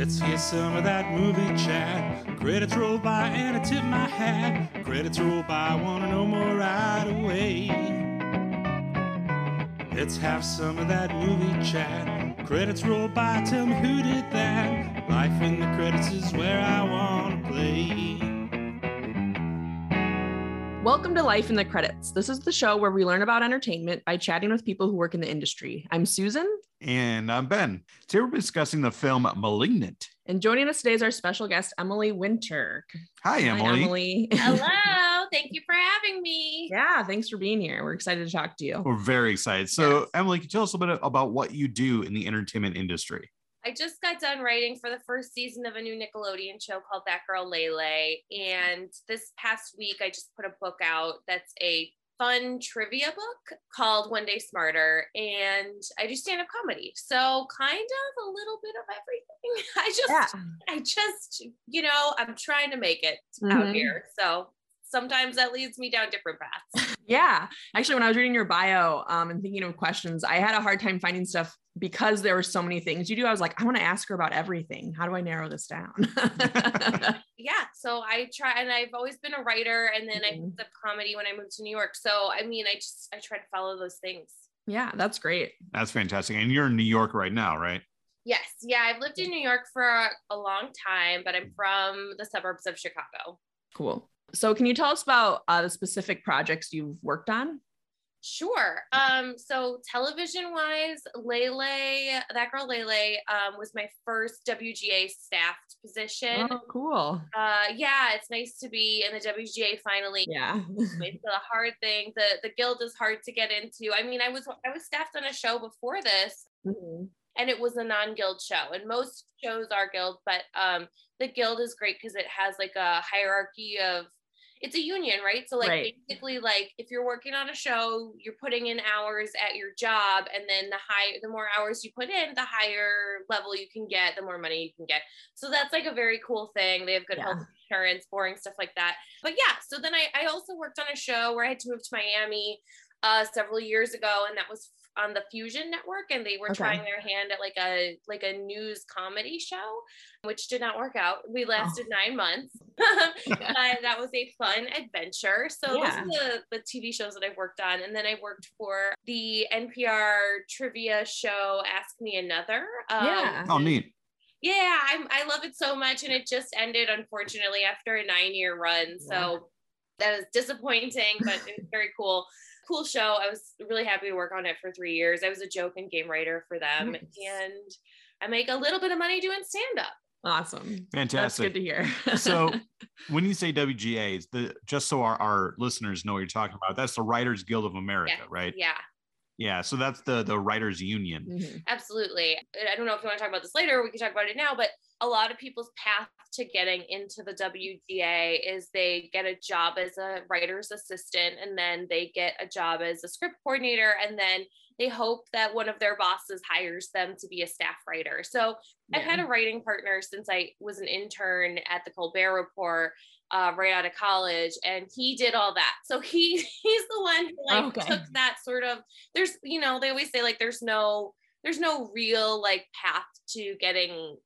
Let's hear some of that movie chat. Credits roll by and I tip my hat. Credits roll by, wanna know more right away. Let's have some of that movie chat. Credits roll by, tell me who did that. Life in the credits is where I wanna play. Welcome to Life in the Credits. This is the show where we learn about entertainment by chatting with people who work in the industry. I'm Susan. And I'm Ben. Today we're discussing the film Malignant. And joining us today is our special guest, Emily Winter. Hi, Emily. Emily. Hello. Thank you for having me. yeah, thanks for being here. We're excited to talk to you. We're very excited. So, Yes. Emily, can you tell us a little bit about what you do in the entertainment industry? I just got done writing for the first season of a new Nickelodeon show called That Girl Lay Lay. And this past week, I just put a book out that's a fun trivia book called One Day Smarter. And I do stand up comedy. So, kind of a little bit of everything. I just, Yeah. I just, you know, I'm trying to make it out Mhm. here. So, sometimes that leads me down different paths. Yeah. Actually, when I was reading your bio um, and thinking of questions, I had a hard time finding stuff because there were so many things you do. I was like, I want to ask her about everything. How do I narrow this down? yeah so i try and i've always been a writer and then i Mhm. picked up comedy when i moved to new york so i mean i just i try to follow those things yeah, that's great. That's fantastic. And you're in New York right now, right? yes yeah i've lived in new york for a, a long time but i'm from the suburbs of chicago Cool. So, can you tell us about uh, the specific projects you've worked on? Sure. Um, so television wise, Lay Lay, that girl Lay Lay, um, was my first WGA staffed position. Oh, cool. Uh, yeah, it's nice to be in the WGA finally. Yeah. It's a hard thing. The the guild is hard to get into. I mean, I was I was staffed on a show before this, Mhm. and it was a non-guild show. And most shows are guild, but um, the guild is great because it has like a hierarchy of. It's a union, right? So like Right. basically, like if you're working on a show, you're putting in hours at your job, and then the high, the more hours you put in, the higher level you can get, the more money you can get. So that's like a very cool thing. They have good Yeah. health insurance, boring stuff like that. But yeah, so then I, I also worked on a show where I had to move to Miami uh, several years ago, and that was on the Fusion Network, and they were Okay. trying their hand at like a like a news comedy show, which did not work out. We lasted nine months. but that was a fun adventure. So Yeah. those are the, the TV shows that I've worked on, and then I worked for the NPR trivia show Ask Me Another. Um, Yeah. Oh, neat. yeah, I'm, I love it so much, and it just ended unfortunately after a nine year run. So that was disappointing, but it was very cool. Cool show. I was really happy to work on it for three years. I was a joke and game writer for them, Nice. and I make a little bit of money doing stand up. Awesome. That's Fantastic. good to hear. so when you say WGAs, the just so our, our listeners know what you're talking about, that's the Writers Guild of America, Yeah, right? Yeah, Yeah. So that's the the writers union. Mhm. absolutely. I don't know if you want to talk about this later. We can talk about it now, but a lot of people's path to getting into the WGA is they get a job as a writer's assistant and then they get a job as a script coordinator and then they hope that one of their bosses hires them to be a staff writer. So I've had a writing partner since I was an intern at the Colbert Report uh, right out of college, and he did all that. So he he's the one who like Okay. took that sort of. There's you know they always say like there's no there's no real like path to getting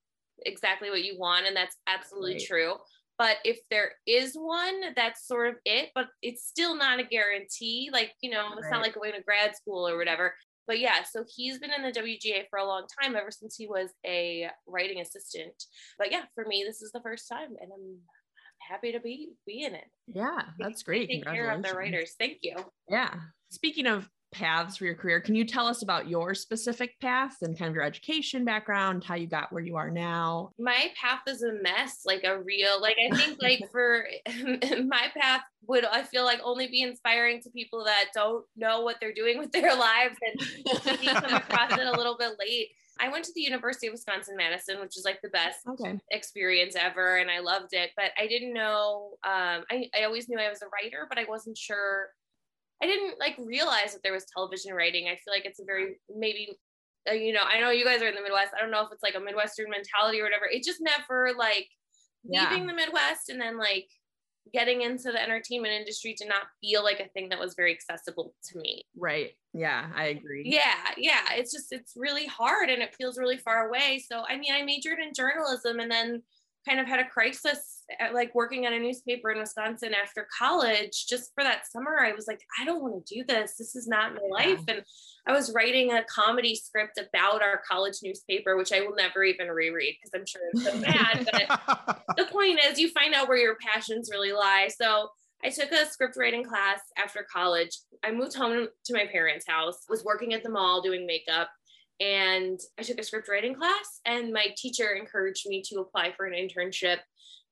exactly what you want, and that's absolutely Right. true. But if there is one, that's sort of it. But it's still not a guarantee. Like you know, it's Right. not like going to grad school or whatever but yeah, so he's been in the WGA for a long time, ever since he was a writing assistant. But yeah, for me, this is the first time, and I'm happy to be be in it. Yeah, that's great. Take care of the writers. Thank you. Yeah. Speaking of paths for your career, can you tell us about your specific path and kind of your education background, how you got where you are now? My path is a mess, like a real, like I think, like for my path would I feel like only be inspiring to people that don't know what they're doing with their lives and maybe come across it a little bit late. I went to the University of Wisconsin Madison, which is like the best Okay. experience ever and I loved it. But I didn't know, um, I, I always knew I was a writer, but I wasn't sure. I didn't like realize that there was television writing. I feel like it's a very, maybe, uh, you know, I know you guys are in the Midwest. I don't know if it's like a Midwestern mentality or whatever. It just never like Yeah. leaving the Midwest and then like getting into the entertainment industry did not feel like a thing that was very accessible to me. Right. Yeah, I agree. Yeah, yeah. It's just it's really hard and it feels really far away. So I mean, I majored in journalism and then kind of had a crisis at, like working at a newspaper in Wisconsin after college just for that summer I was like I don't want to do this. This is not my life. And I was writing a comedy script about our college newspaper which I will never even reread because I'm sure it's so bad but the point is you find out where your passions really lie. So I took a script writing class after college. I moved home to my parents house was working at the mall doing makeup and I took a script writing class, and my teacher encouraged me to apply for an internship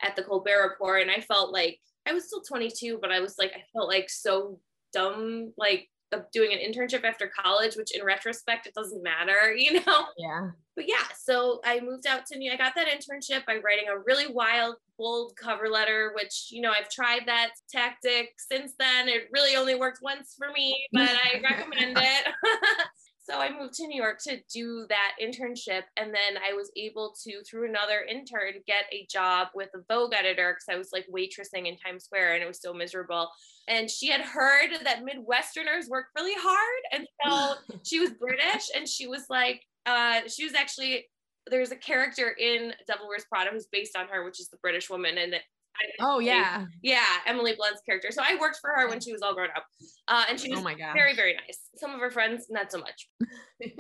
at the Colbert Report. And I felt like I was still 22, but I was like, I felt like so dumb, like of doing an internship after college, which in retrospect, it doesn't matter, you know? Yeah. But yeah, so I moved out to New I got that internship by writing a really wild, bold cover letter, which, you know, I've tried that tactic since then. It really only worked once for me, but I recommend it. So I moved to New York to do that internship. And then I was able to, through another intern, get a job with a Vogue editor because I was like waitressing in Times Square and it was so miserable. And she had heard that Midwesterners work really hard. And so she was British and she was like, uh, she was actually, there's a character in Devil Wears Prada who's based on her, which is the British woman. And oh yeah, yeah, Emily Blunt's character. So I worked for her when she was all grown up, uh, and she was oh my God. very very nice. Some of her friends not so much.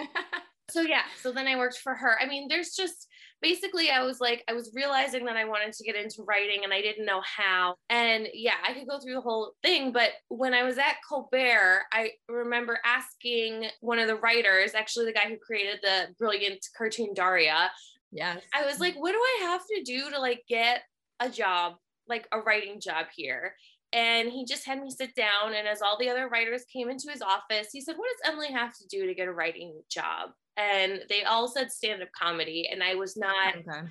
so yeah, so then I worked for her. I mean, there's just basically I was like I was realizing that I wanted to get into writing and I didn't know how. And yeah, I could go through the whole thing, but when I was at Colbert, I remember asking one of the writers, actually the guy who created the brilliant cartoon Daria, Yes. I was like, what do I have to do to like get a job, like a writing job here. And he just had me sit down. And as all the other writers came into his office, he said, What does Emily have to do to get a writing job? And they all said stand up comedy. And I was not, okay.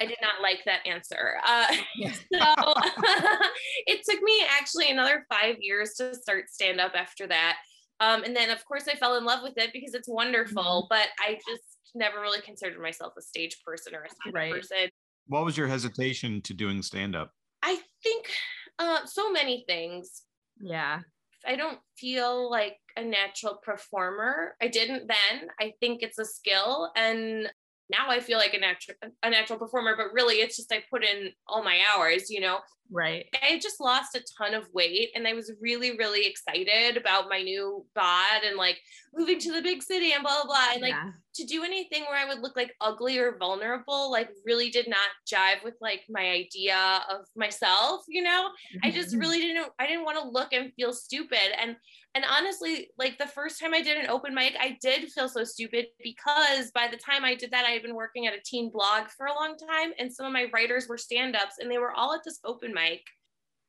I did not like that answer. Uh, yes. so it took me actually another five years to start stand up after that. Um, and then, of course, I fell in love with it because it's wonderful, mm-hmm. but I just never really considered myself a stage person or a stand right. person. What was your hesitation to doing stand up? I think uh, so many things. Yeah. I don't feel like a natural performer. I didn't then. I think it's a skill. And now I feel like a natural a natural performer, but really it's just I put in all my hours, you know. Right. I just lost a ton of weight and I was really, really excited about my new bod and like moving to the big city and blah blah blah. And like yeah. To do anything where I would look like ugly or vulnerable, like really did not jive with like my idea of myself, you know. Mm-hmm. I just mm-hmm. really didn't I didn't want to look and feel stupid. And and honestly, like the first time I did an open mic, I did feel so stupid because by the time I did that, I had been working at a teen blog for a long time. And some of my writers were stand ups and they were all at this open mic.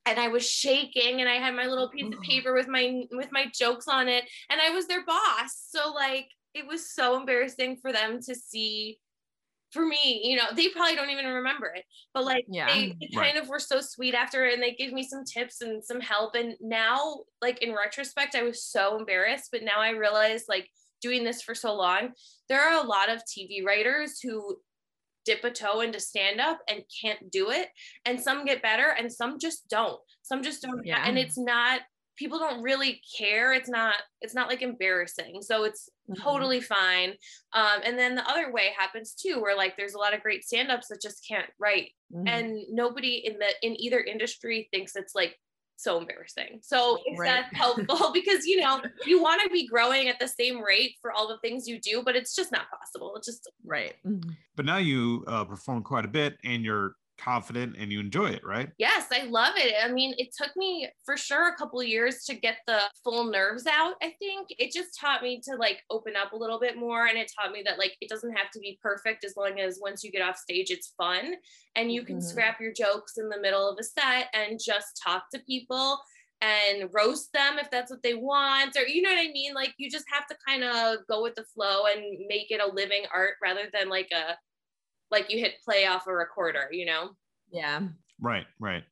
And I was shaking and I had my little piece of paper with my with my jokes on it and I was their boss. So like it was so embarrassing for them to see for me, you know, they probably don't even remember it, but like yeah, they, they right. kind of were so sweet after and they gave me some tips and some help. And now, like in retrospect, I was so embarrassed, but now I realize like doing this for so long, there are a lot of TV writers who dip a toe into stand up and can't do it. And some get better and some just don't. Some just don't. Yeah. And it's not people don't really care it's not it's not like embarrassing so it's mm-hmm. totally fine um, and then the other way happens too where like there's a lot of great stand-ups that just can't write mm-hmm. and nobody in the in either industry thinks it's like so embarrassing so it's right. that helpful because you know you want to be growing at the same rate for all the things you do but it's just not possible it's just right mm-hmm. but now you uh, perform quite a bit and you're confident and you enjoy it, right? Yes, I love it. I mean, it took me for sure a couple years to get the full nerves out. I think it just taught me to like open up a little bit more and it taught me that like it doesn't have to be perfect as long as once you get off stage it's fun and you can mm-hmm. scrap your jokes in the middle of a set and just talk to people and roast them if that's what they want or you know what i mean like you just have to kind of go with the flow and make it a living art rather than like a like you hit play off a recorder, you know? Yeah. Right, right.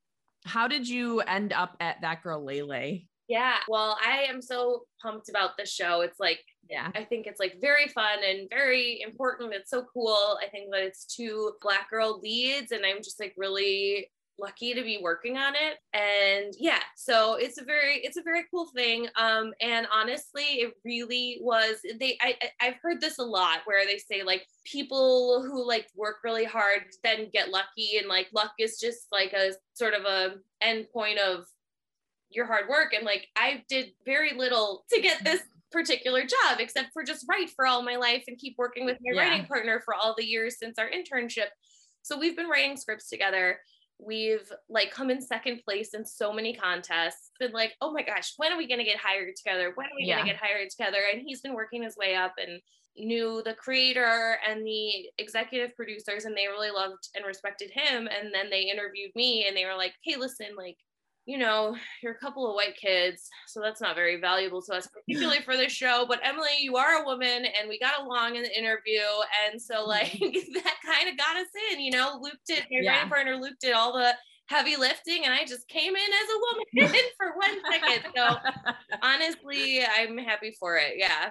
How did you end up at That Girl Lay Lay? Yeah, well, I am so pumped about the show. It's like, yeah, I think it's like very fun and very important. It's so cool. I think that it's two black girl leads, and I'm just like really lucky to be working on it. And yeah so it's a very it's a very cool thing. Um and honestly it really was they I I've heard this a lot where they say like people who like work really hard then get lucky and like luck is just like a sort of a end point of your hard work. And like I did very little to get this particular job except for just write for all my life and keep working with my Yeah. writing partner for all the years since our internship. So we've been writing scripts together we've like come in second place in so many contests been like oh my gosh when are we going to get hired together? When are we Yeah. going to get hired together? And he's been working his way up and knew the creator and the executive producers and they really loved and respected him. And then they interviewed me and they were like hey listen like you know you're a couple of white kids so that's not very valuable to us particularly for this show but emily you are a woman and we got along in the interview and so mm-hmm. like that kind of got us in you know luke did my Yeah. partner luke did all the heavy lifting and i just came in as a woman for one second so honestly i'm happy for it yeah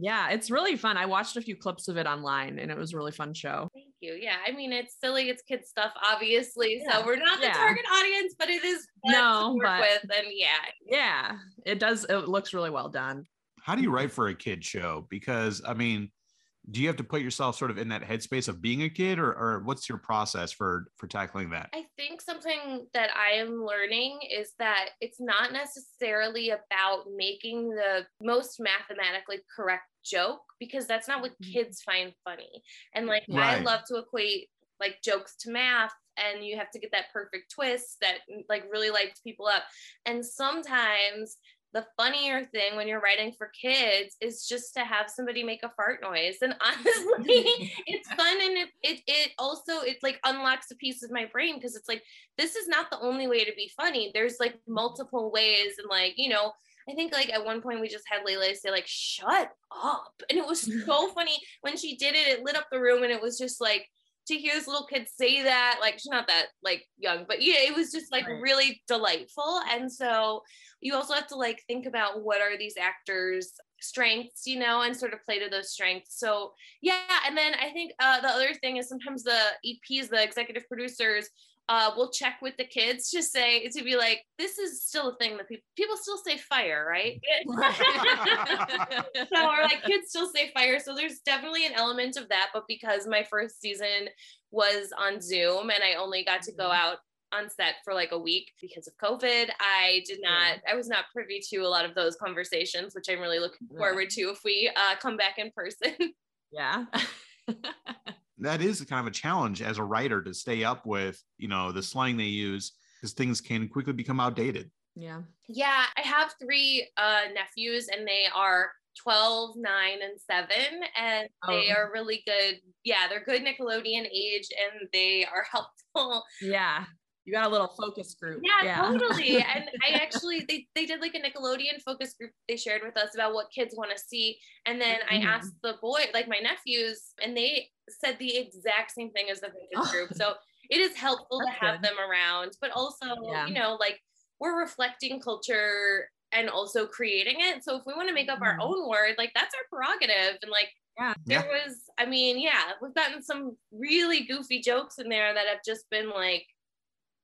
yeah, it's really fun. I watched a few clips of it online and it was a really fun show. Thank you. Yeah, I mean it's silly, it's kid stuff, obviously. Yeah. So we're not the target audience, but it is fun No, to work but- with. And yeah, Yeah, it does. It looks really well done. How do you write for a kid show? Because I mean, do you have to put yourself sort of in that headspace of being a kid, or, or what's your process for for tackling that? I think something that I am learning is that it's not necessarily about making the most mathematically correct joke because that's not what Mhm. kids find funny. And like I love to equate like jokes to math and you have to get that perfect twist that like really lights people up. And sometimes the funnier thing when you're writing for kids is just to have somebody make a fart noise. And honestly, it's fun and it, it it also it like unlocks a piece of my brain because it's like this is not the only way to be funny. There's like multiple ways and like, you know, I think like at one point we just had Layla say like shut up. And it was so funny when she did it it lit up the room and it was just like to hear this little kid say that like she's not that like young but yeah it was just like really delightful. And so you also have to like think about what are these actors strengths you know and sort of play to those strengths. So yeah and then i think uh, the other thing is sometimes the eps the executive producers uh, we'll check with the kids to say to be like this is still a thing that people people still say fire right? So or like kids still say fire. So there's definitely an element of that but because my first season was on zoom and i only got to go Mhm. out on set for like a week because of covid i did not i was not privy to a lot of those conversations which i'm really looking forward to if we uh, come back in person. Yeah. that is kind of a challenge as a writer to stay up with, you know, the slang they use because things can quickly become outdated. yeah. yeah i have three uh, nephews and they are 12 9 and 7 and they Oh. are really good yeah they're good nickelodeon age and they are helpful Yeah. You got a little focus group. Yeah, totally. And I actually they they did like a Nickelodeon focus group they shared with us about what kids want to see. And then Mhm. I asked the boy, like my nephews, and they said the exact same thing as the focus group. So it is helpful to have good. them around, but also, Yeah. you know, like we're reflecting culture and also creating it. So if we want to make up our Mhm. own word, like that's our prerogative. And like Yeah. there was, I mean, yeah, we've gotten some really goofy jokes in there that have just been like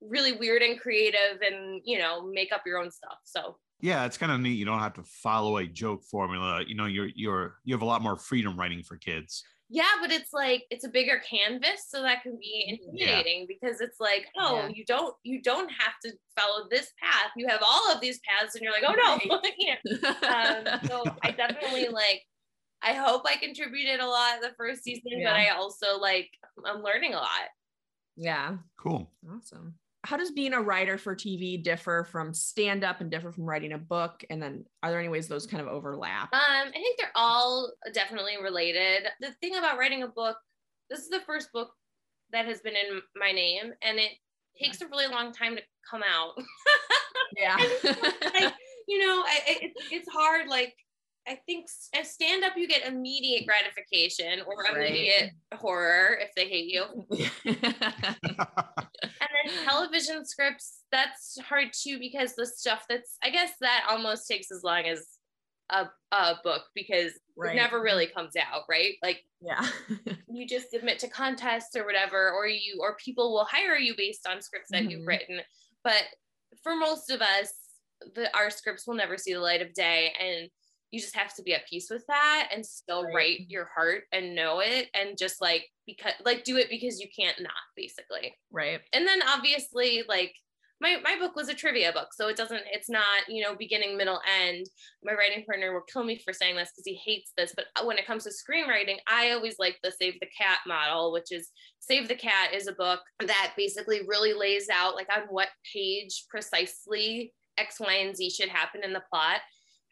really weird and creative and you know make up your own stuff so Yeah, it's kind of neat. You don't have to follow a joke formula. You know, you're you're you have a lot more freedom writing for kids. Yeah but it's like it's a bigger canvas so that can be intimidating because it's like oh Yeah. you don't you don't have to follow this path you have all of these paths and you're like oh no you know um, so I definitely like. I hope I contributed a lot the first season, Yeah. but I also like I'm learning a lot. yeah. Cool. Awesome. How does being a writer for TV differ from stand up and differ from writing a book? And then are there any ways those kind of overlap? Um, I think they're all definitely related. The thing about writing a book, this is the first book that has been in my name, and it takes a really long time to come out. Yeah. like, you know, I, I, it's, it's hard. Like, I think as stand up, you get immediate gratification or Right. immediate horror if they hate you. And then television scripts, that's hard too because the stuff that's, I guess that almost takes as long as a, a book because Right. it never really comes out, right? Like Yeah. you just submit to contests or whatever, or you or people will hire you based on scripts that you've Mhm. written. But for most of us, the our scripts will never see the light of day, and you just have to be at peace with that and still Right. write your heart and know it, and just like because like do it because you can't not basically. right. And then obviously like. My, my book was a trivia book, so it doesn't, it's not, you know, beginning, middle, end. My writing partner will kill me for saying this because he hates this. But uh, when it comes to screenwriting, I always like the Save the Cat model, which is Save the Cat is a book that basically really lays out like on what page precisely X, Y, and Z should happen in the plot.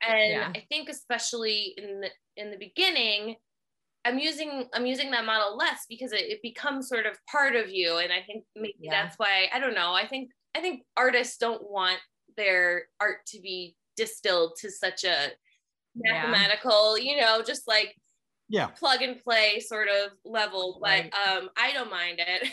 And Yeah. I think especially in the in the beginning, I'm using I'm using that model less because it, it becomes sort of part of you. And I think maybe Yeah. that's why I don't know. I think I think artists don't want their art to be distilled to such a Yeah. mathematical, you know, just like Yeah. plug and play sort of level. But Right. um I don't mind it.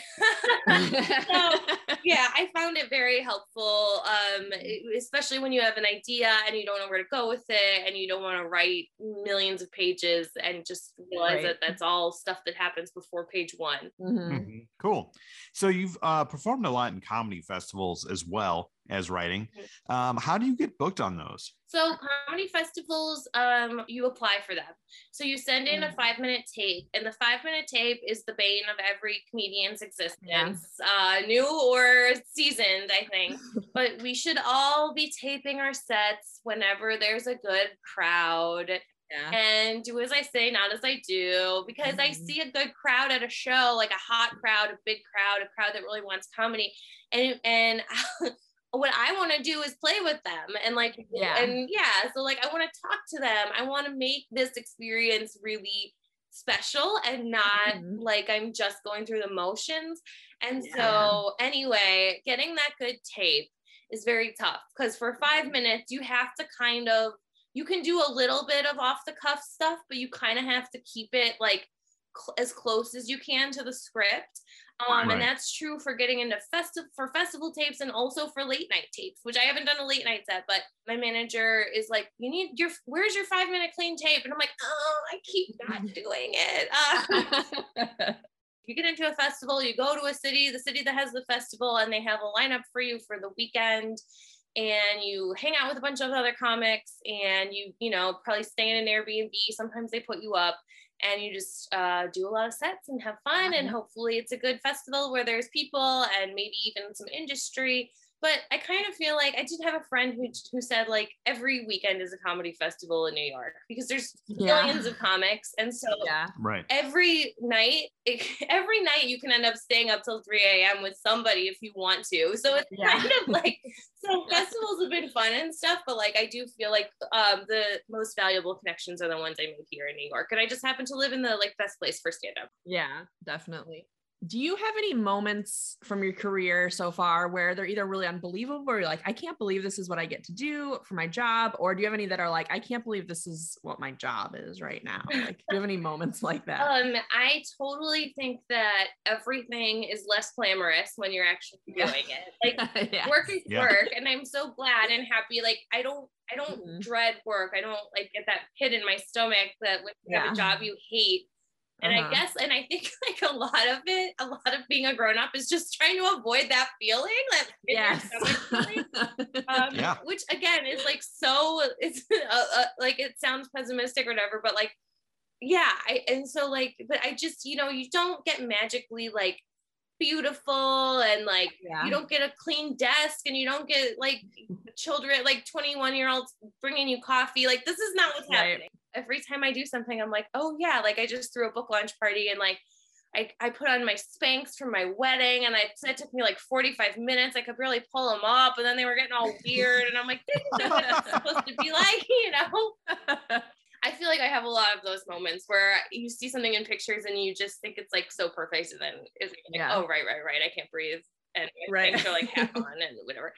yeah, I found it very helpful, um, especially when you have an idea and you don't know where to go with it, and you don't want to write millions of pages and just realize Right. that that's all stuff that happens before page one. Mhm. Mhm. Cool. So you've uh, performed a lot in comedy festivals as well as writing. Um, how do you get booked on those? So comedy festivals, um, you apply for them. So you send in a Mm. five minute tape, and the five minute tape is the bane of every comedian's existence, uh, new or seasoned, I think. but we should all be taping our sets whenever there's a good crowd Yeah. and do as I say, not as I do, because I Mhm. see a good crowd at a show, like a hot crowd, a big crowd, a crowd that really wants comedy, and and what I want to do is play with them and like Yeah. and yeah, so like I want to talk to them. I want to make this experience really special and not Mhm. like I'm just going through the motions. And Yeah. so anyway, getting that good tape is very tough because for five minutes you have to kind of you can do a little bit of off the cuff stuff, but you kind of have to keep it like cl- as close as you can to the script. Um, Right. And that's true for getting into festival for festival tapes and also for late night tapes, which I haven't done a late night set, but my manager is like, "You need your where's your five minute clean tape?" And I'm like, "Oh, I keep not doing it." Uh, you get into a festival, you go to a city, the city that has the festival, and they have a lineup for you for the weekend. And you hang out with a bunch of other comics, and you, you know, probably stay in an Airbnb. Sometimes they put you up, and you just uh, do a lot of sets and have fun. And Mhm. hopefully, it's a good festival where there's people and maybe even some industry. But I kind of feel like I did have a friend who who said like every weekend is a comedy festival in New York because there's Yeah. millions of comics, and so yeah. Right. every night every night you can end up staying up till 3 a.m with somebody if you want to so it's Yeah. kind of like so festivals have been fun and stuff but like i do feel like um the most valuable connections are the ones i made here in new york and i just happen to live in the like best place for stand-up Yeah, definitely. Do you have any moments from your career so far where they're either really unbelievable or you're like, I can't believe this is what I get to do for my job? Or do you have any that are like, I can't believe this is what my job is right now? Like, do you have any moments like that? um i totally think that everything is less glamorous when you're actually Yeah. doing it like yeah. work is Yeah. work and i'm so glad and happy like i don't i don't Mhm. dread work i don't like get that pit in my stomach that when you have a job you hate and Uh-huh. i guess and i think like a lot of it a lot of being a grown-up is just trying to avoid that feeling that pit in your Yes. feeling. um, Yeah. which again is like so it's uh, uh, like it sounds pessimistic or whatever but like yeah I, and so like but i just you know you don't get magically like beautiful and like Yeah. you don't get a clean desk and you don't get like children like 21 year olds bringing you coffee like this is not what's Right. happening every time i do something i'm like oh yeah like i just threw a book launch party and like I, I put on my Spanx for my wedding and I it took me like 45 minutes. I could barely pull them up and then they were getting all weird. And I'm like, this is what it's supposed to be like, you know? I feel like I have a lot of those moments where you see something in pictures and you just think it's like so perfect. And then it's like, Yeah. oh, right, right, right. I can't breathe. And Right. things are like half on and whatever.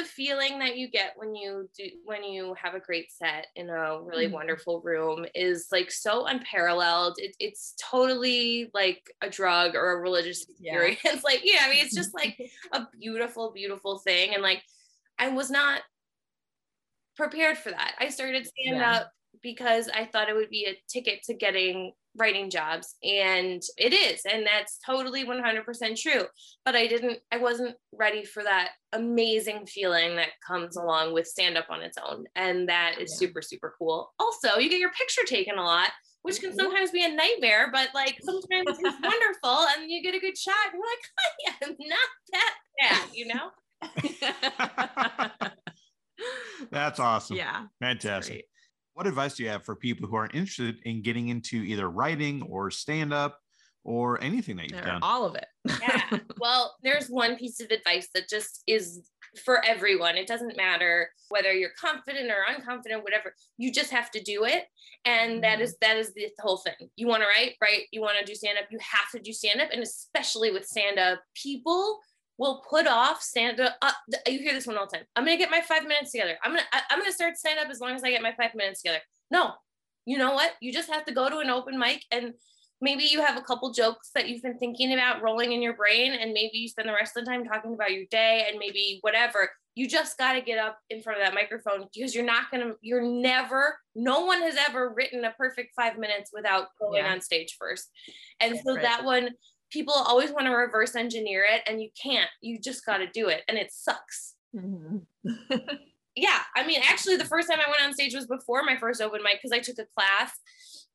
The feeling that you get when you do when you have a great set in a really Mhm. wonderful room is like so unparalleled. It, it's totally like a drug or a religious Yeah. experience. like, yeah, I mean, it's just like a beautiful, beautiful thing. And like, I was not prepared for that. I started stand Yeah. up because I thought it would be a ticket to getting writing jobs and it is and that's totally 100% true but I didn't I wasn't ready for that amazing feeling that comes along with stand up on its own and that is Yeah. super super cool. Also, you get your picture taken a lot which can Mhm. sometimes be a nightmare, but like sometimes it's wonderful and you get a good shot. And you're like, I am not that bad, you know? That's awesome. yeah. Fantastic. Great. What advice do you have for people who are interested in getting into either writing or stand up or anything that you've Or done? all of it. Yeah. well, there's one piece of advice that just is for everyone. It doesn't matter whether you're confident or unconfident, whatever. You just have to do it. And that Mhm. is that is the whole thing. You want to write, right? You want to do stand up, you have to do stand up. And especially with stand up, people will put off stand up. Uh, you hear this one all the time. I'm gonna get my five minutes together. I'm gonna I, I'm gonna start stand up as long as I get my five minutes together. No, you know what? You just have to go to an open mic and maybe you have a couple jokes that you've been thinking about rolling in your brain and maybe you spend the rest of the time talking about your day and maybe whatever you just got to get up in front of that microphone because you're not going to you're never no one has ever written a perfect 5 minutes without going Yeah. on stage first and so Right. that one people always want to reverse engineer it and you can't you just got to do it and it sucks Mhm. yeah i mean actually the first time i went on stage was before my first open mic because i took a class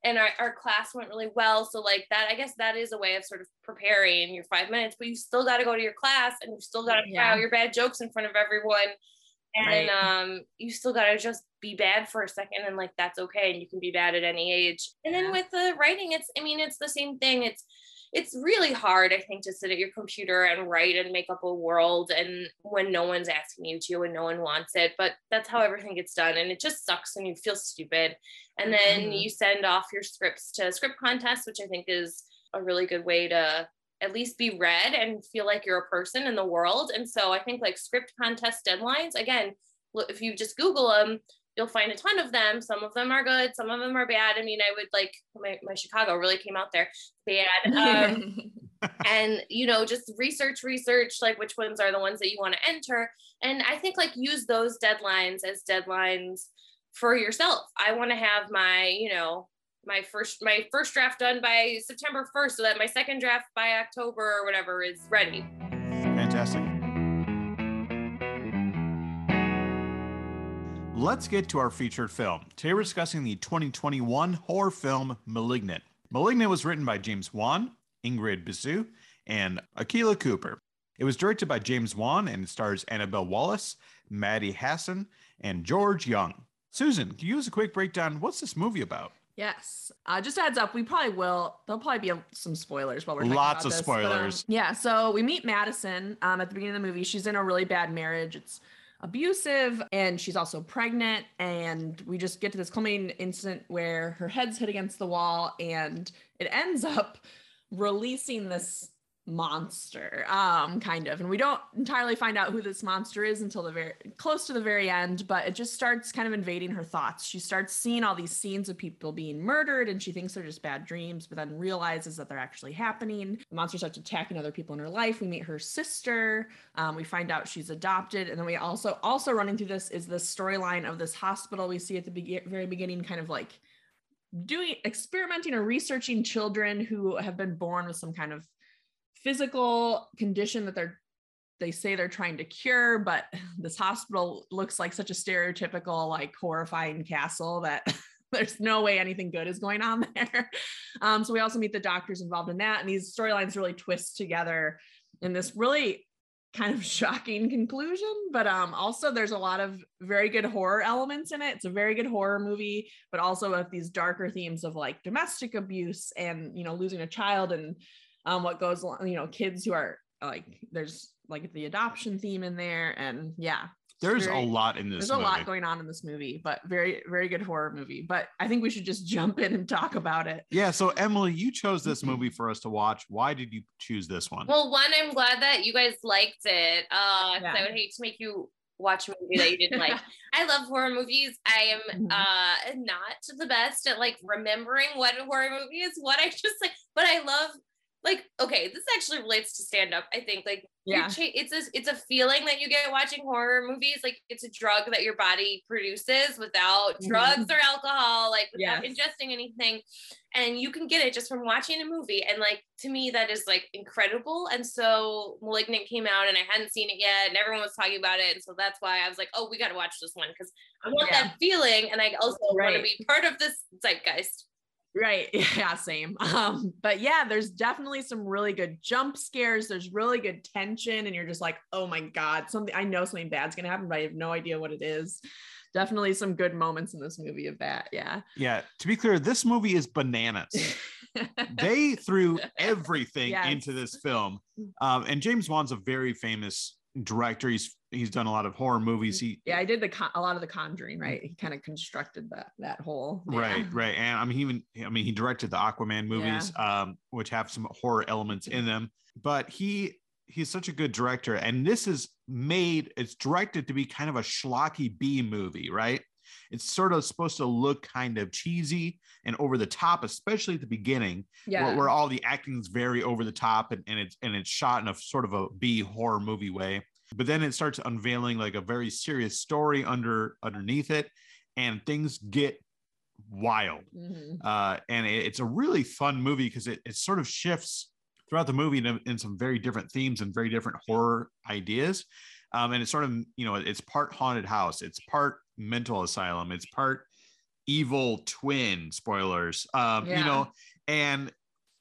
and our, our class went really well so like that i guess that is a way of sort of preparing your five minutes but you still got to go to your class and you still got to Yeah. out your bad jokes in front of everyone and Right. um you still got to just be bad for a second and like that's okay and you can be bad at any age and then Yeah. with the writing it's i mean it's the same thing it's it's really hard, I think, to sit at your computer and write and make up a world and when no one's asking you to and no one wants it. But that's how everything gets done. And it just sucks and you feel stupid. And then Mhm. you send off your scripts to script contests, which I think is a really good way to at least be read and feel like you're a person in the world. And so I think like script contest deadlines, again, if you just Google them, you'll find a ton of them. Some of them are good, some of them are bad. I mean, I would like my, my Chicago really came out there bad. Um, and you know just research research like which ones are the ones that you want to enter and i think like use those deadlines as deadlines for yourself i want to have my you know my first my first draft done by september 1st so that my second draft by october or whatever is ready Let's get to our featured film. Today we're discussing the 2021 horror film Malignant. Malignant was written by James Wan, Ingrid Bisu, and Akela Cooper. It was directed by James Wan and stars Annabelle Wallis, Maddie Hasson, and George Young. Susan, can you give us a quick breakdown? What's this movie about? Yes. Uh, just heads up, we probably will. There'll probably be some spoilers while we're talking Lots about of this, but, um, spoilers. yeah. So we meet Madison um, at the beginning of the movie. She's in a really bad marriage. It's abusive, and she's also pregnant. And we just get to this culminating incident where her head's hit against the wall, and it ends up releasing this monster um kind of. And we don't entirely find out who this monster is until the very close to the very end but it just starts kind of invading her thoughts. She starts seeing all these scenes of people being murdered and she thinks they're just bad dreams but then realizes that they're actually happening. The monster starts attacking other people in her life. We meet her sister. Um, we find out she's adopted. And then we also also running through this is the storyline of this hospital we see at the be- very beginning kind of like doing experimenting or researching children who have been born with some kind of physical condition that they're they say they're trying to cure but this hospital looks like such a stereotypical like horrifying castle that there's no way anything good is going on there. Um, so we also meet the doctors involved in that and these storylines really twist together in this really kind of shocking conclusion but um also there's a lot of very good horror elements in it. It's a very good horror movie but also with these darker themes of like domestic abuse and you know losing a child and um what goes along you know kids who are like there's like the adoption theme in there and yeah There's very- a lot in this there's a lot going on in this movie but very very good horror movie but i think we should just jump in and talk about it yeah, so Emily, you chose this Mm-hmm. movie for us to watch. Why did you choose this one? well one i'm glad that you guys liked it uh 'cause Yeah. i would hate to make you watch a movie that you didn't like i love horror movies i am Mhm. uh not the best at like remembering what a horror movie is what i just like but i love like okay this actually relates to stand up i think like Yeah. cha- it's a it's a feeling that you get watching horror movies like it's a drug that your body produces without Mhm. drugs or alcohol like without Yes. ingesting anything and you can get it just from watching a movie and like to me that is like incredible and so malignant came out and i hadn't seen it yet and everyone was talking about it and so that's why i was like oh we got to watch this one because i want Yeah. that feeling and i also want to be part of this zeitgeist Right. Yeah, same. Um, but yeah, there's definitely some really good jump scares. There's really good tension, and you're just like, oh my God, something I know something bad's gonna happen, but I have no idea what it is. Definitely some good moments in this movie of that. Yeah. Yeah. To be clear, this movie is bananas. they threw everything Yes. into this film. Um, and James Wan's a very famous director. He's he's done a lot of horror movies. He yeah, I did the con- a lot of the conjuring, right? He kind of constructed that that whole yeah. right, right. And I mean, he even I mean, he directed the Aquaman movies, um, which have some horror elements in them. But he he's such a good director, and this is made. It's directed to be kind of a schlocky B movie, right? It's sort of supposed to look kind of cheesy and over the top, especially at the beginning. Yeah. where, where all the acting's very over the top and, and it's and it's shot in a sort of a B horror movie way. But then it starts unveiling like a very serious story under underneath it, and things get wild. Mhm. Uh, and it- it's a really fun movie because it, it sort of shifts throughout the movie in, in some very different themes and very different horror ideas. Um, and it's sort of, you know, it's part haunted house, it's part mental asylum, it's part evil twin spoilers, um, you know, and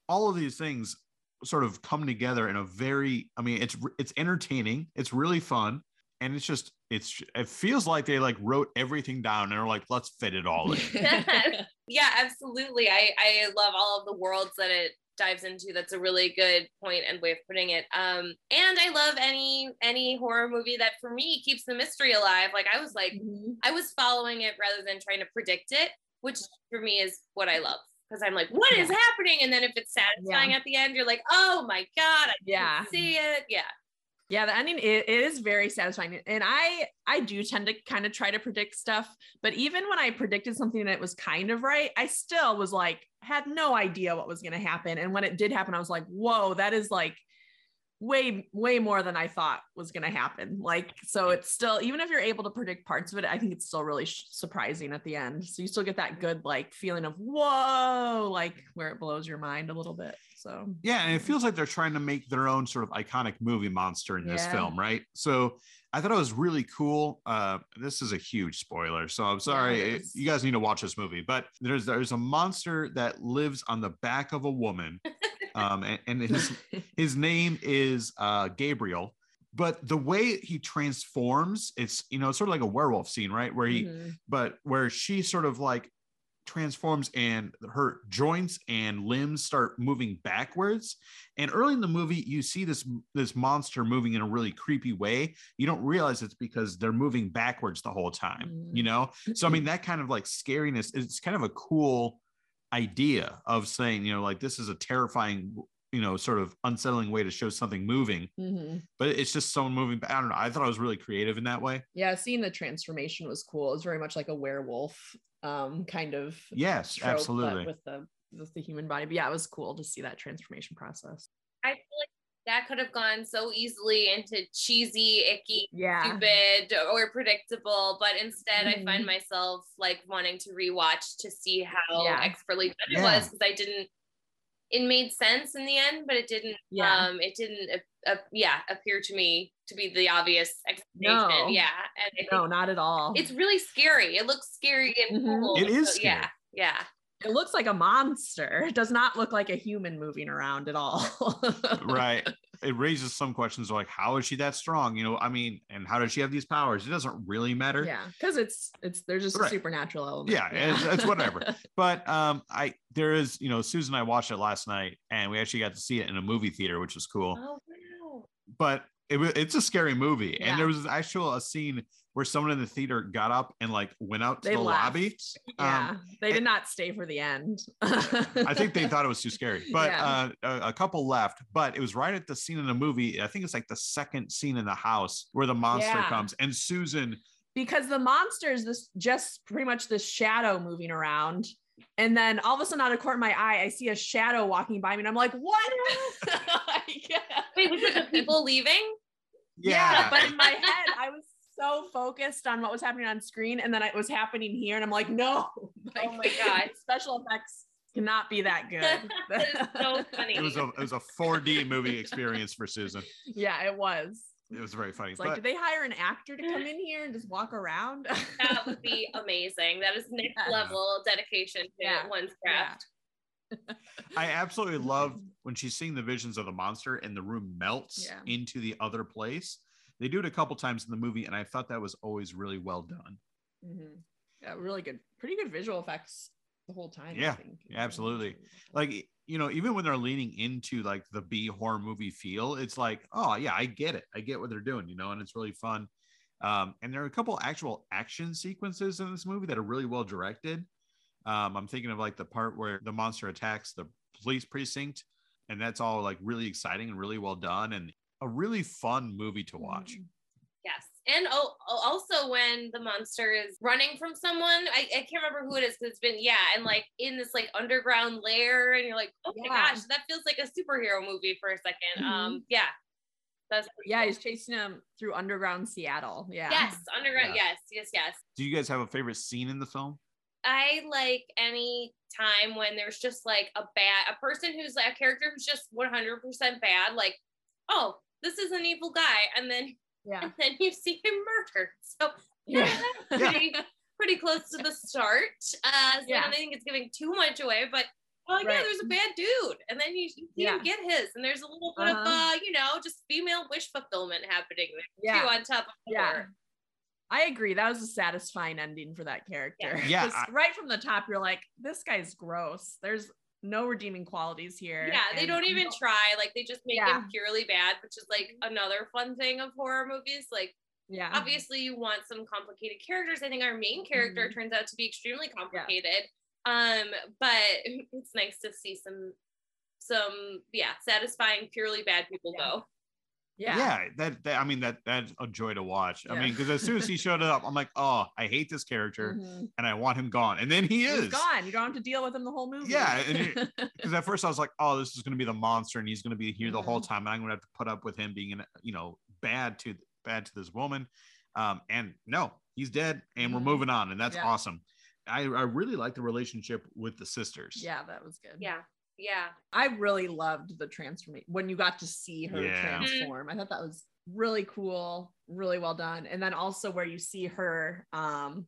all of these things sort of come together in a very, I mean, it's, it's entertaining, it's really fun. And it's just, it's, it feels like they like wrote everything down and are like, let's fit it all in. yeah absolutely i i love all of the worlds that it dives into that's a really good point and way of putting it um and i love any any horror movie that for me keeps the mystery alive like i was like Mhm. i was following it rather than trying to predict it which for me is what i love because i'm like what is Yeah. happening and then if it's satisfying at the end you're like oh my god i Yeah. see it yeah yeah the ending it, it is very satisfying and i i do tend to kind of try to predict stuff but even when i predicted something that was kind of right i still was like had no idea what was going to happen and when it did happen i was like whoa that is like way way more than i thought was going to happen like so it's still even if you're able to predict parts of it i think it's still really sh- surprising at the end so you still get that good like feeling of whoa like where it blows your mind a little bit so Yeah, and it feels like they're trying to make their own sort of iconic movie monster in this Yeah. film, right? So I thought it was really cool. Uh, this is a huge spoiler, so I'm sorry. it it- you guys need to watch this movie. But there's there's a monster that lives on the back of a woman, um, and, and his his name is uh, Gabriel. But the way he transforms, it's you know it's sort of like a werewolf scene, right? Where he Mhm. but where she sort of like transforms and her joints and limbs start moving backwards and early in the movie you see this this monster moving in a really creepy way you don't realize it's because they're moving backwards the whole time you Mm. know so i mean that kind of like scariness it's kind of a cool idea of saying you know like this is a terrifying you know sort of unsettling way to show something moving Mhm. but it's just someone moving i don't know i thought it was really creative in that way Yeah, seeing the transformation was cool. It was very much like a werewolf um kind of yes trope, absolutely with the with the human body. But yeah, it was cool to see that transformation process. i feel like that could have gone so easily into cheesy icky Yeah. stupid or predictable, but instead I Mhm. find myself like wanting to rewatch to see how Yeah. expertly done it was because I didn't. It made sense in the end, but it didn't. Yeah. Um, it didn't. Uh, uh, yeah, appear to me to be the obvious explanation. No. Yeah, and No, not at all. it's really scary. It looks scary and Mhm. cool. It is So, yeah, yeah. It looks like a monster. It does not look like a human moving around at all. right it raises some questions like how is she that strong you know i mean and how does she have these powers it doesn't really matter Yeah, because it's it's there's just Right. a supernatural element. Yeah, it's- it's whatever. but um i there is you know susan and i watched it last night and we actually got to see it in a movie theater which was cool Oh wow. but it, it's a scary movie Yeah. and there was actual a scene where someone in the theater got up and like went out to they the left. lobby Yeah, Um, they did not stay for the end. I think they thought it was too scary, but Yeah. uh, a, a couple left. But it was right at the scene in the movie. I think it's like the second scene in the house where the monster Yeah. comes, and Susan because the monster is this just pretty much this shadow moving around And then all of a sudden, out of corner of my eye, I see a shadow walking by me, and I'm like, "What?" Like, Wait, was it the people leaving? yeah. But in my head, I was so focused on what was happening on screen, and then it was happening here, and I'm like, "No!" Like, Oh my God. special effects cannot be that good. that is so funny. It was a it was a 4D movie experience for Susan. yeah, it was. It was very funny. It's like, But did they hire an actor to come in here and just walk around? that would be amazing. That is next Yeah. level dedication to Yeah. one's Yeah. craft. I absolutely love when she's seeing the visions of the monster and the room melts Yeah. into the other place. They do it a couple times in the movie, and I thought that was always really well done. Mhm. Yeah, really good, pretty good visual effects the whole time. I Yeah, think. yeah, absolutely. Like you know, even when they're leaning into like the B horror movie feel, it's like, oh yeah, I get it. I get what they're doing, you know, and it's really fun. Um, and there are a couple actual action sequences in this movie that are really well directed. Um, I'm thinking of like the part where the monster attacks the police precinct, and that's all like really exciting and really well done, and a really fun movie to watch. Mhm. Yes. And oh, also when the monster is running from someone, I, I can't remember who it is. It's been, yeah, and like in this like underground lair, and you're like, oh my Yeah. gosh, that feels like a superhero movie for a 2nd Mhm. Um, yeah. That's Yeah, cool. he's chasing him through underground Seattle. Yeah. Yes, underground. Yeah. Yes, yes, yes. Do you guys have a favorite scene in the film? I like any time when there's just like a bad a person who's like a character who's just 100% bad like oh this is an evil guy and then Yeah. and then you see him murdered so Yeah. that's pretty pretty close to the start uh so Yeah. I don't think it's giving too much away but oh yeah Right. there's a bad dude and then you, you see Yeah. him get his and there's a little bit of Uh-huh. uh you know just female wish fulfillment happening there Yeah. too on top of the Yeah. horror. I agree. That was a satisfying ending for that character. Yeah, 'Cause I- right from the top, you're like, this guy's gross. There's no redeeming qualities here. Yeah, they don't even try. Like they just make Yeah. him purely bad, which is like another fun thing of horror movies. Like Yeah. obviously you want some complicated characters. I think our main character Mhm. turns out to be extremely complicated. Um, but it's nice to see some some yeah, satisfying purely bad people Yeah. go. Yeah. that, that I mean that that's a joy to watch. I mean, because as soon as he showed up, I'm like, oh, I hate this character Mhm. and I want him gone. And then he He's is. gone. You don't have to deal with him the whole movie. Yeah, Because at first I was like, oh, this is going to be the monster and he's going to be here the whole Mhm. time, and I'm going to have to put up with him being, an, you know, bad to bad to this woman. Um, and no, he's dead, and we're Mhm. moving on, and that's Yeah. awesome. I, I really like the relationship with the sisters. yeah, that was good. Yeah. Yeah. I really loved the transformation when you got to see her Yeah. transform. I thought that was really cool, really well done. And then also where you see her, um,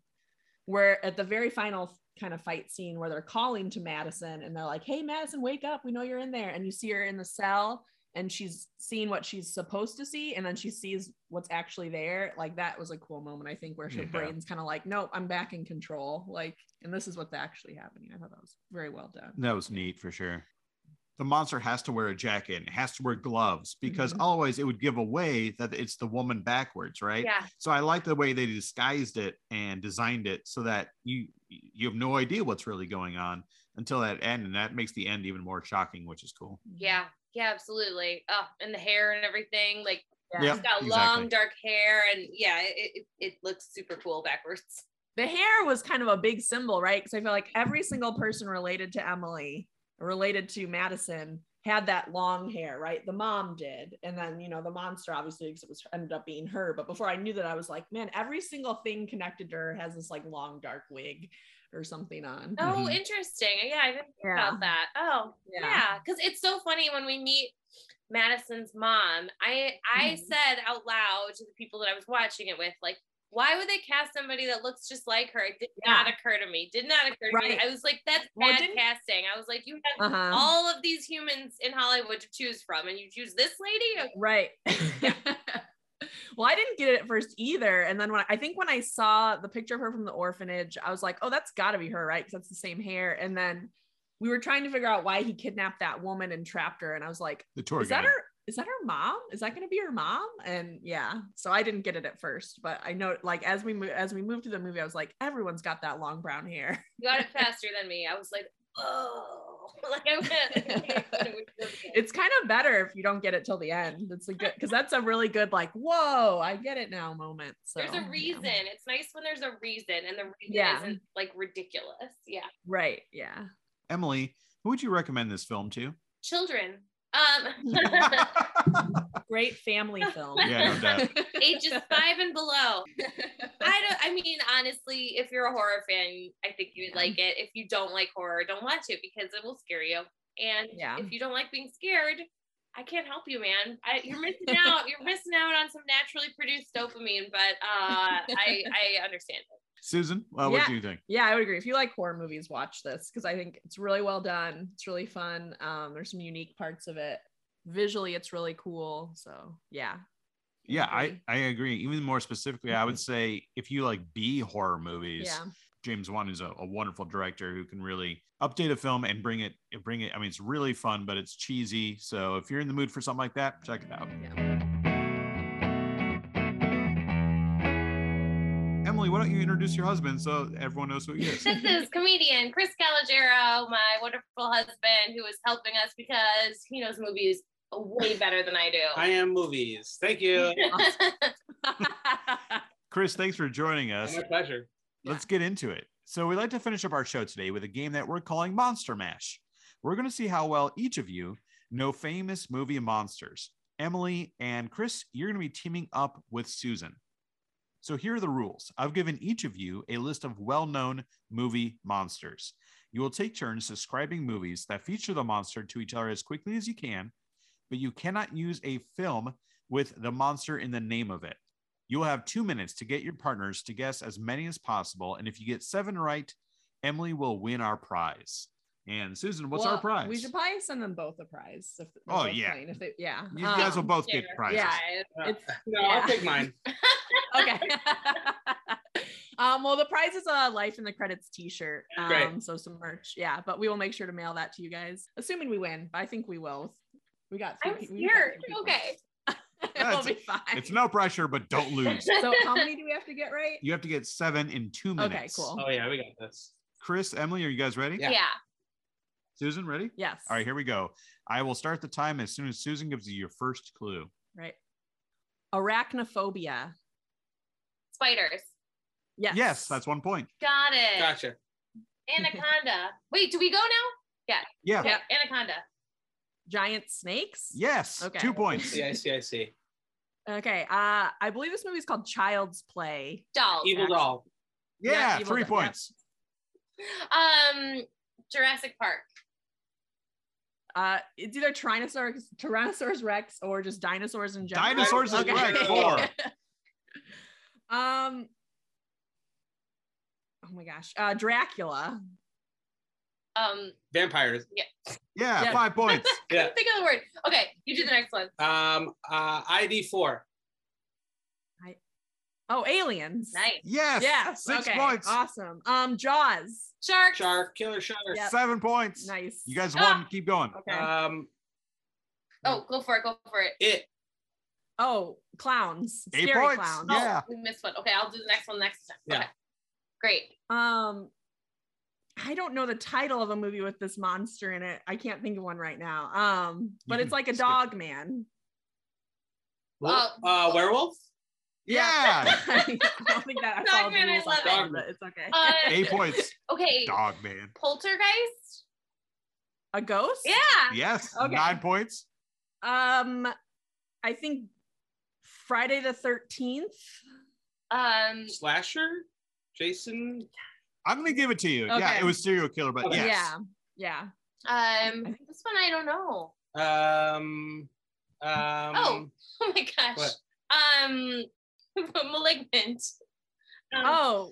where at the very final kind of fight scene where they're calling to Madison and they're like, "Hey, Madison, wake up! We know you're in there." And you see her in the cell and she's seeing what she's supposed to see, and then she sees what's actually there. Like that was a cool moment, I think, where her Yeah. brain's kind of like, "Nope, I'm back in control." Like, and this is what's actually happening. I thought that was very well done. That was neat for sure. The monster has to wear a jacket and has to wear gloves because Mhm. otherwise it would give away that it's the woman backwards, right? Yeah. So I like the way they disguised it and designed it so that you you have no idea what's really going on until that end, and that makes the end even more shocking, which is cool. Yeah. Yeah, absolutely. Oh, and the hair and everything. Like Yeah. she's got exactly. long dark hair and yeah, it, it, it looks super cool backwards. the hair was kind of a big symbol, right? Because I feel like every single person related to Emily, related to Madison, had that long hair, right? The mom did, and then you know the monster, obviously, because it was ended up being her. But before I knew that, I was like, man, every single thing connected to her has this like long dark wig or something on. Oh, Mhm. interesting. Yeah, I didn't think Yeah. about that. Oh, Yeah. yeah. Because it's so funny when we meet Madison's mom. I I Mhm. said out loud to the people that I was watching it with, like, why would they cast somebody that looks just like her? It did not occur to me. Did not occur to me. I was like, that's Well, bad didn't- casting. I was like, you have Uh-huh. all of these humans in Hollywood to choose from, and you choose this lady. Right. well, I didn't get it at first either. And then when I, I think when I saw the picture of her from the orphanage, I was like, oh, that's got to be her, right? Because that's the same hair. And then we were trying to figure out why he kidnapped that woman and trapped her. And I was like, The tour is guide. that her? Is that her mom? Is that going to be her mom? And yeah, so I didn't get it at first, but I know like as we move as we moved to the movie, I was like, everyone's got that long brown hair. You got it faster than me. I was like, oh, like I'm gonna. it's kind of better if you don't get it till the end. It's a good because that's a really good like whoa I get it now moment. So there's a yeah. reason. It's nice when there's a reason, and the reason Yeah. isn't like ridiculous. Yeah, Right. Yeah. Emily, who would you recommend this film to? children. Um, Great family film. Yeah, no doubt. ages five and below. I don't. I mean, honestly, if you're a horror fan, I think you would Yeah. like it. If you don't like horror, don't watch it because it will scare you. And Yeah. if you don't like being scared, I can't help you, man. I, you're missing out. You're missing out on some naturally produced dopamine, but uh, I I understand it. Susan, uh, what Yeah. do you think? Yeah, I would agree. If you like horror movies, watch this because I think it's really well done. It's really fun. Um, there's some unique parts of it. Visually, it's really cool. So yeah. Yeah, I, agree. I agree. Even more specifically, I would say if you like B horror movies, Yeah. James Wan is a, a wonderful director who can really update a film and bring it bring it. I mean, it's really fun, but it's cheesy. So if you're in the mood for something like that, check it out. Yeah. Emily, why don't you introduce your husband so everyone knows who he is? This is comedian Chris Calogero, my wonderful husband, who is helping us because he knows movies way better than I do. I am movies. Thank you. Chris, thanks for joining us. My pleasure. Let's get into it. So, we'd like to finish up our show today with a game that we're calling Monster Mash. We're going to see how well each of you know famous movie monsters. Emily and Chris, you're going to be teaming up with Susan. So, here are the rules I've given each of you a list of well known movie monsters. You will take turns describing movies that feature the monster to each other as quickly as you can, but you cannot use a film with the monster in the name of it. You will have two minutes to get your partners to guess as many as possible. And if you get seven right, Emily will win our prize. And Susan, what's our prize? We should probably send them both a prize. If Oh, yeah. playing, If they, yeah. you guys will Um, both get prizes. Yeah. Uh, It's- no, yeah. I'll take mine. okay. um, well, the prize is a Life in the Credits T-shirt. Um, Great. so some merch. Yeah, but we will make sure to mail that to you guys, assuming we win. But I think we will. We got. I'm three pe- we've got scared. three. Okay. Yeah, It'll it's- be fine. It's no pressure, but don't lose. so how many do we have to get right? You have to get seven in two minutes. Okay, cool. Oh yeah, we got this. Chris, Emily, are you guys ready? Yeah. Yeah. Susan, ready? Yes. All right, here we go. I will start the time as soon as Susan gives you your first clue. Right. Arachnophobia. Spiders. Yes. Yes, that's one point. Got it. Gotcha. Anaconda. Wait, do we go now? Yeah. Okay. Yep. Anaconda. giant snakes. Yes. Okay. Two points. See, I see, I see. Okay. Uh, I believe this movie is called Child's Play. Doll. Evil Yes. doll. Yeah, Yeah, evil three doll, yeah. points. Um, Jurassic Park. Uh, it's either Tyrannosaurus, Tyrannosaurus Rex or just dinosaurs in general. Dinosaurs is correct, four. um. Oh my gosh. Uh, Dracula. Um, Vampires. Yeah, Yeah. five points. Yeah. think of the word. Okay, you do the next one. Um. Uh. ID four. Oh, aliens. Nice. Yes. Yes. Six okay. points. Awesome. Um, Jaws. Shark. Shark. Killer shark. Yep. Seven points. Nice. You guys Ah. won. Keep going. Okay. Um. Oh, go for it. Go for it. It. oh, clowns. Eight Scary points. clowns. Yeah. Oh, we missed one. Okay, I'll do the next one next time. Yeah. Okay. Great. Um, I don't know the title of a movie with this monster in it. I can't think of one right now. Um, but it's like a dog man. Uh, Uh, werewolf. Yeah. I don't think that I Dog man, I love that, it. but it's okay. Uh, Eight points. okay. Dog man. Poltergeist. a ghost? Yeah. Yes. Okay. Nine points. Um, I think Friday the Thirteenth. Um. Slasher. Jason. I'm gonna give it to you. Yeah, it was serial killer, but Okay. yes. Yeah, yeah. Um. This one I don't know. Um. Um. Oh. Oh my gosh. What? Um. Malignant. Um, Oh,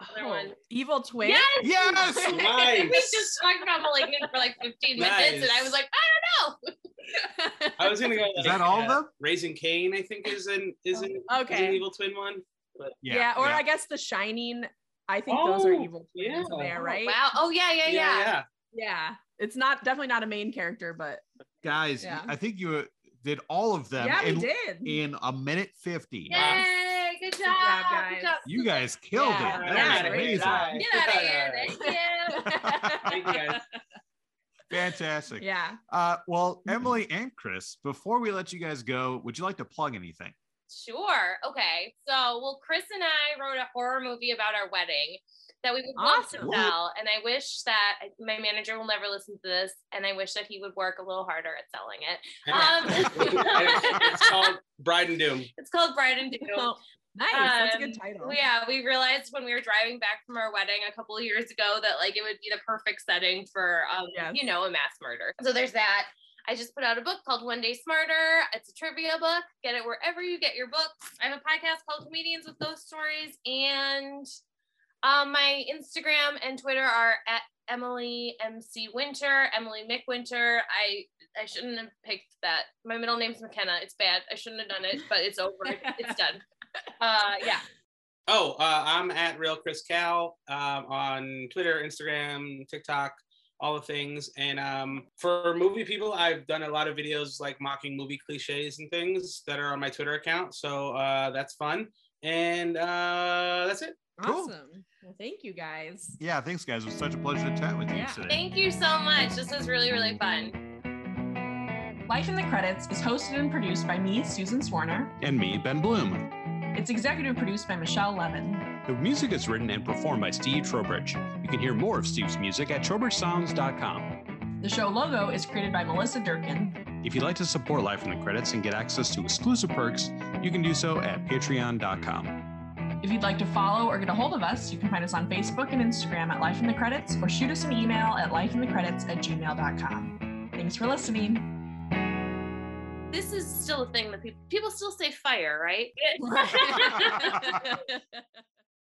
another oh, one. evil twin. Yes. Yes. Nice. we just talked about Malignant for like 15 minutes, and I was like, I don't know. I was gonna go. Is that all of uh, them? Raising Cain, I think, is an is an, is an Okay. evil twin one. But Yeah, or yeah. I guess The Shining. I think those are Oh, evil twins yeah. there, Oh, right? Wow. Oh yeah, yeah, yeah. yeah. Yeah, it's not definitely not a main character, but guys, Yeah. I think you uh, did all of them yeah, we in, did. in a minute 50. Yay! Good job. job, Good guys. job. You guys killed Yeah. it. Yeah, That was amazing. job. Get out of here. Thank you. Thank you guys. Fantastic. Yeah. Uh, well, Emily and Chris, before we let you guys go, would you like to plug anything? Sure. Okay. So, well, Chris and I wrote a horror movie about our wedding that we would love to sell. And I wish that my manager will never listen to this. And I wish that he would work a little harder at selling it. Um, it's called Bride and Doom. It's called Bride and Doom. Oh, nice. That's a good Um, title. Yeah, we realized when we were driving back from our wedding a couple of years ago that like it would be the perfect setting for um, Yes. you know, a mass murder. So there's that. I just put out a book called One Day Smarter. It's a trivia book. Get it wherever you get your books. I have a podcast called Comedians with Ghost Stories, and um, my Instagram and Twitter are at Emily MC Winter, Emily McWinter. I I shouldn't have picked that. My middle name's McKenna. It's bad. I shouldn't have done it, but it's over. it's done. Uh, yeah. Oh, uh, I'm at Real Chris Cal um, on Twitter, Instagram, TikTok, all the things. And um, for movie people, I've done a lot of videos like mocking movie cliches and things that are on my Twitter account. So uh, that's fun. And uh, that's it. Cool. Awesome. Well, thank you guys. Yeah, thanks, guys. It was such a pleasure to chat with you Yeah. today. Thank you so much. This was really, really fun. Life in the Credits is hosted and produced by me, Susan Swarner. And me, Ben Bloom. It's executive produced by Michelle Levin. The music is written and performed by Steve Trowbridge. You can hear more of Steve's music at trowbridgesounds.com. The show logo is created by Melissa Durkin. If you'd like to support Life in the Credits and get access to exclusive perks, you can do so at patreon.com. If you'd like to follow or get a hold of us, you can find us on Facebook and Instagram at Life in the Credits or shoot us an email at lifeinthecredits at gmail.com. Thanks for listening. This is still a thing that people people still say fire, right? Right.